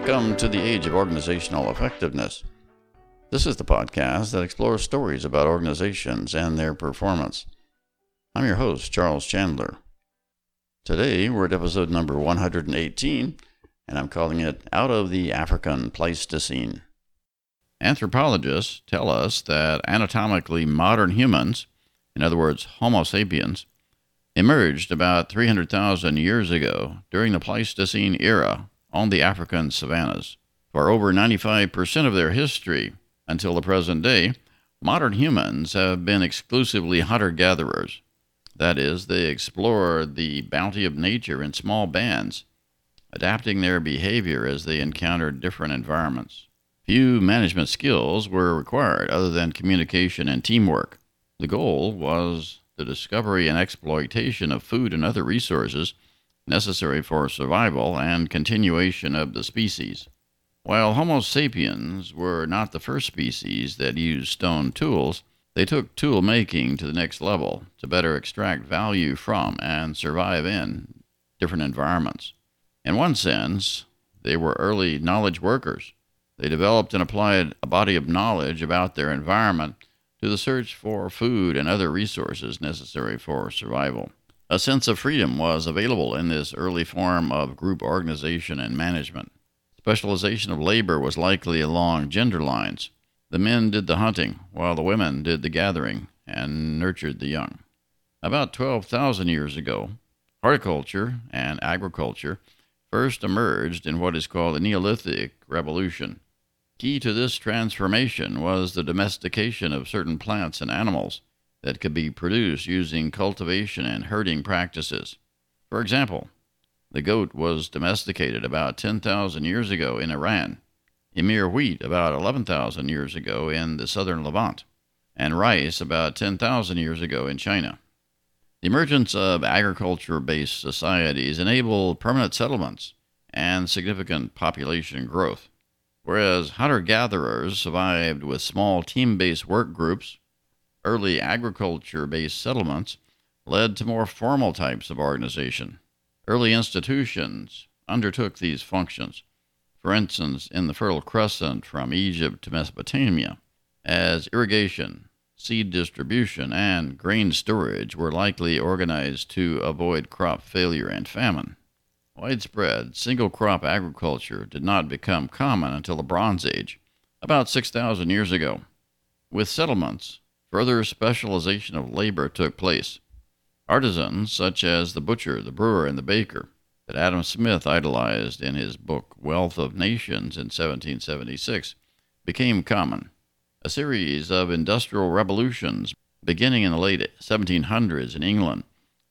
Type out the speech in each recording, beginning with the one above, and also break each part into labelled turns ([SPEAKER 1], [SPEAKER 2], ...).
[SPEAKER 1] Welcome to the Age of Organizational Effectiveness. This is the podcast that explores stories about organizations and their performance. I'm your host, Charles Chandler. Today, we're at episode number 118, and I'm calling it Out of the African Pleistocene. Anthropologists tell us that anatomically modern humans, in other words, Homo sapiens, emerged about 300,000 years ago during the Pleistocene era on the African savannas. For over 95% of their history until the present day, modern humans have been exclusively hunter gatherers. That is, they explore the bounty of nature in small bands, adapting their behavior as they encountered different environments. Few management skills were required other than communication and teamwork. The goal was the discovery and exploitation of food and other resources necessary for survival and continuation of the species. While Homo sapiens were not the first species that used stone tools, they took tool making to the next level to better extract value from and survive in different environments. In one sense, they were early knowledge workers. They developed and applied a body of knowledge about their environment to the search for food and other resources necessary for survival. A sense of freedom was available in this early form of group organization and management. Specialization of labor was likely along gender lines. The men did the hunting, while the women did the gathering and nurtured the young. About 12,000 years ago, horticulture and agriculture first emerged in what is called the Neolithic Revolution. Key to this transformation was the domestication of certain plants and animals that could be produced using cultivation and herding practices. For example, the goat was domesticated about 10,000 years ago in Iran, emmer wheat about 11,000 years ago in the southern Levant, and rice about 10,000 years ago in China. The emergence of agriculture based societies enabled permanent settlements and significant population growth. Whereas hunter gatherers survived with small team based work groups, early agriculture based settlements led to more formal types of organization. Early institutions undertook these functions, for instance, in the Fertile Crescent from Egypt to Mesopotamia, as irrigation, seed distribution, and grain storage were likely organized to avoid crop failure and famine. Widespread single crop agriculture did not become common until the Bronze Age, about 6,000 years ago. With settlements, further specialization of labor took place. Artisans, such as the butcher, the brewer, and the baker, that Adam Smith idolized in his book Wealth of Nations in 1776, became common. A series of industrial revolutions, beginning in the late 1700s in England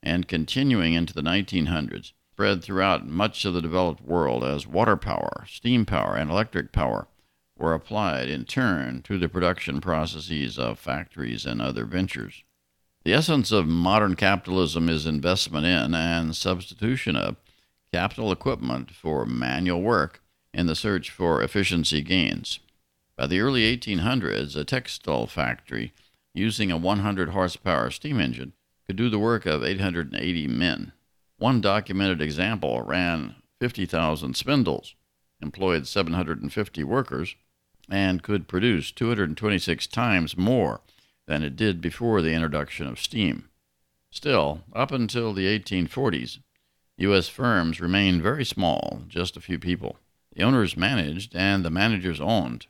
[SPEAKER 1] and continuing into the 1900s, spread throughout much of the developed world as water power, steam power, and electric power were applied in turn to the production processes of factories and other ventures. The essence of modern capitalism is investment in and substitution of capital equipment for manual work in the search for efficiency gains. By the early 1800s, a textile factory using a 100 horsepower steam engine could do the work of 880 men. One documented example ran 50,000 spindles, employed 750 workers, and could produce 226 times more than it did before the introduction of steam. Still, up until the 1840s, U.S. firms remained very small, just a few people. The owners managed and the managers owned.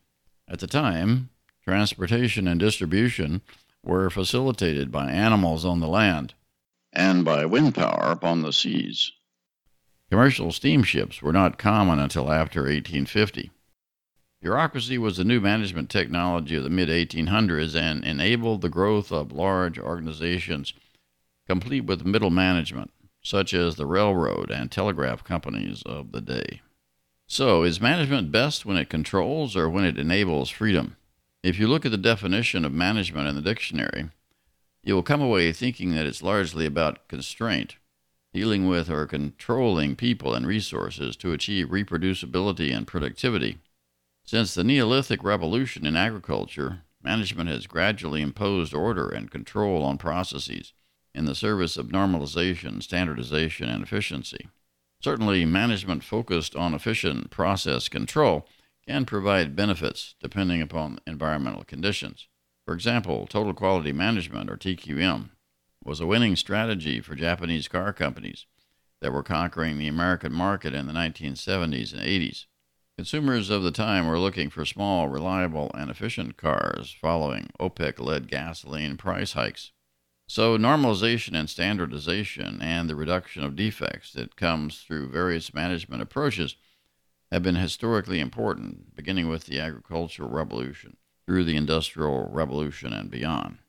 [SPEAKER 1] At the time, transportation and distribution were facilitated by animals on the land and by wind power upon the seas. Commercial steamships were not common until after 1850. Bureaucracy was the new management technology of the mid 1800s and enabled the growth of large organizations, complete with middle management, such as the railroad and telegraph companies of the day. So, is management best when it controls or when it enables freedom? If you look at the definition of management in the dictionary, you will come away thinking that it's largely about constraint, dealing with or controlling people and resources to achieve reproducibility and productivity. Since the Neolithic revolution in agriculture, management has gradually imposed order and control on processes in the service of normalization, standardization, and efficiency. Certainly, management focused on efficient process control can provide benefits depending upon environmental conditions. For example, total quality management, or TQM, was a winning strategy for Japanese car companies that were conquering the American market in the 1970s and 80s. Consumers of the time were looking for small, reliable, and efficient cars following OPEC led gasoline price hikes. So, normalization and standardization and the reduction of defects that comes through various management approaches have been historically important, beginning with the agricultural revolution through the industrial revolution and beyond.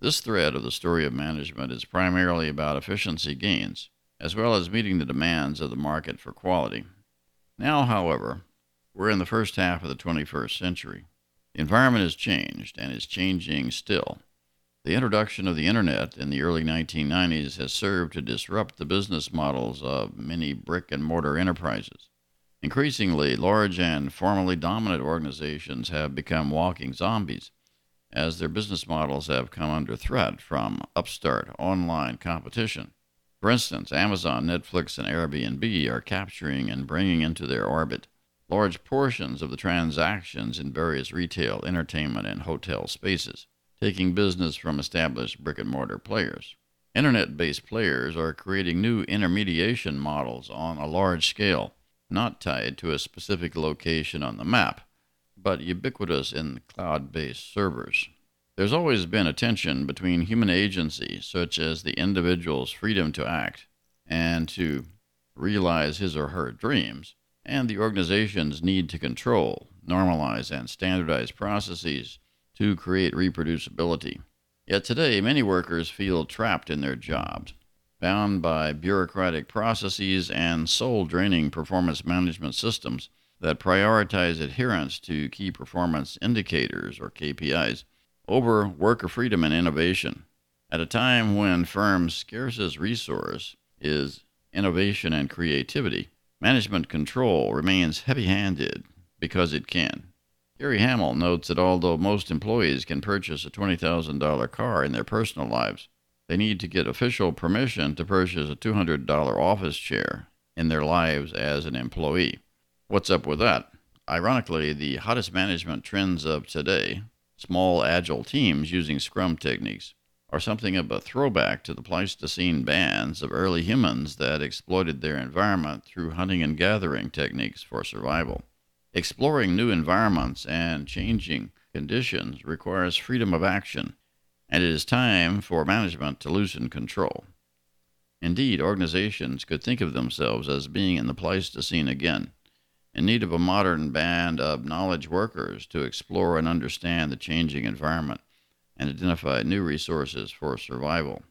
[SPEAKER 1] This thread of the story of management is primarily about efficiency gains, as well as meeting the demands of the market for quality. Now, however, we're in the first half of the 21st century. The environment has changed and is changing still. The introduction of the internet in the early 1990s has served to disrupt the business models of many brick and mortar enterprises. Increasingly, large and formerly dominant organizations have become walking zombies as their business models have come under threat from upstart online competition. For instance, Amazon, Netflix, and Airbnb are capturing and bringing into their orbit large portions of the transactions in various retail, entertainment, and hotel spaces, taking business from established brick and mortar players. Internet based players are creating new intermediation models on a large scale not tied to a specific location on the map, but ubiquitous in cloud based servers. There's always been a tension between human agency, such as the individual's freedom to act and to realize his or her dreams, and the organization's need to control, normalize, and standardize processes to create reproducibility. Yet today, many workers feel trapped in their jobs bound by bureaucratic processes and soul draining performance management systems that prioritize adherence to key performance indicators or KPIs over worker freedom and innovation. At a time when firms' scarcest resource is innovation and creativity, management control remains heavy handed because it can. Gary Hamel notes that although most employees can purchase a $20,000 car in their personal lives, they need to get official permission to purchase a $200 office chair in their lives as an employee. What's up with that? Ironically, the hottest management trends of today, small agile teams using Scrum techniques, are something of a throwback to the Pleistocene bands of early humans that exploited their environment through hunting and gathering techniques for survival. Exploring new environments and changing conditions requires freedom of action and it is time for management to loosen control. Indeed, organizations could think of themselves as being in the Pleistocene again, in need of a modern band of knowledge workers to explore and understand the changing environment and identify new resources for survival.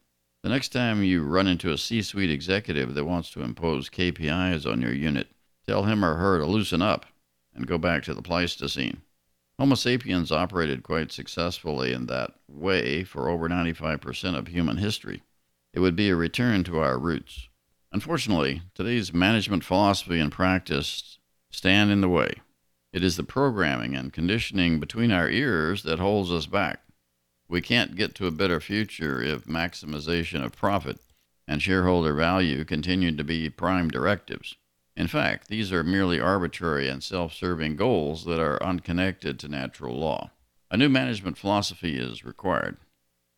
[SPEAKER 1] The next time you run into a C suite executive that wants to impose KPIs on your unit, tell him or her to loosen up and go back to the Pleistocene. Homo sapiens operated quite successfully in that way for over 95% of human history. It would be a return to our roots. Unfortunately, today's management philosophy and practice stand in the way. It is the programming and conditioning between our ears that holds us back. We can't get to a better future if maximization of profit and shareholder value continue to be prime directives. In fact, these are merely arbitrary and self serving goals that are unconnected to natural law. A new management philosophy is required.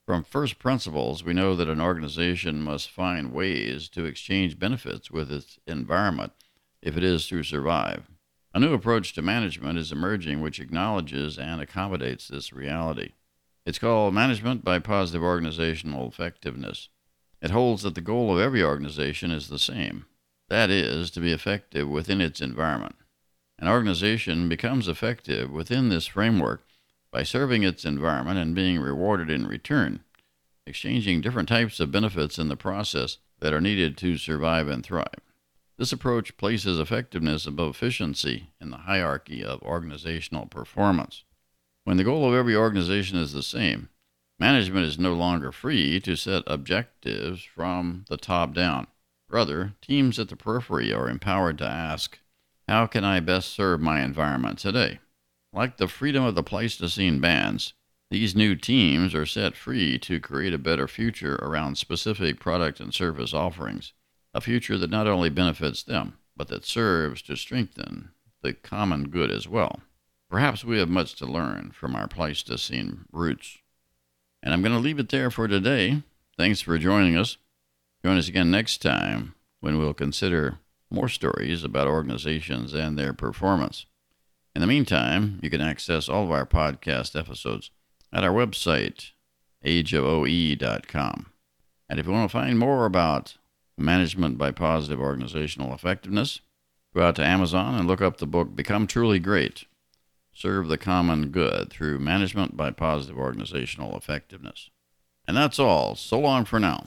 [SPEAKER 1] From first principles, we know that an organization must find ways to exchange benefits with its environment if it is to survive. A new approach to management is emerging which acknowledges and accommodates this reality. It's called Management by Positive Organizational Effectiveness. It holds that the goal of every organization is the same that is, to be effective within its environment. An organization becomes effective within this framework by serving its environment and being rewarded in return, exchanging different types of benefits in the process that are needed to survive and thrive. This approach places effectiveness above efficiency in the hierarchy of organizational performance. When the goal of every organization is the same, management is no longer free to set objectives from the top down. Rather, teams at the periphery are empowered to ask, How can I best serve my environment today? Like the freedom of the Pleistocene bands, these new teams are set free to create a better future around specific product and service offerings. a future that not only benefits them, but that serves to strengthen the common good as well. Perhaps we have much to learn from our Pleistocene roots. And I'm going to leave it there for today. Thanks for joining us. Join us again next time when we'll consider more stories about organizations and their performance. In the meantime, you can access all of our podcast episodes at our website, ageofoe.com. And if you want to find more about management by positive organizational effectiveness, go out to Amazon and look up the book Become Truly Great Serve the Common Good Through Management by Positive Organizational Effectiveness. And that's all. So long for now.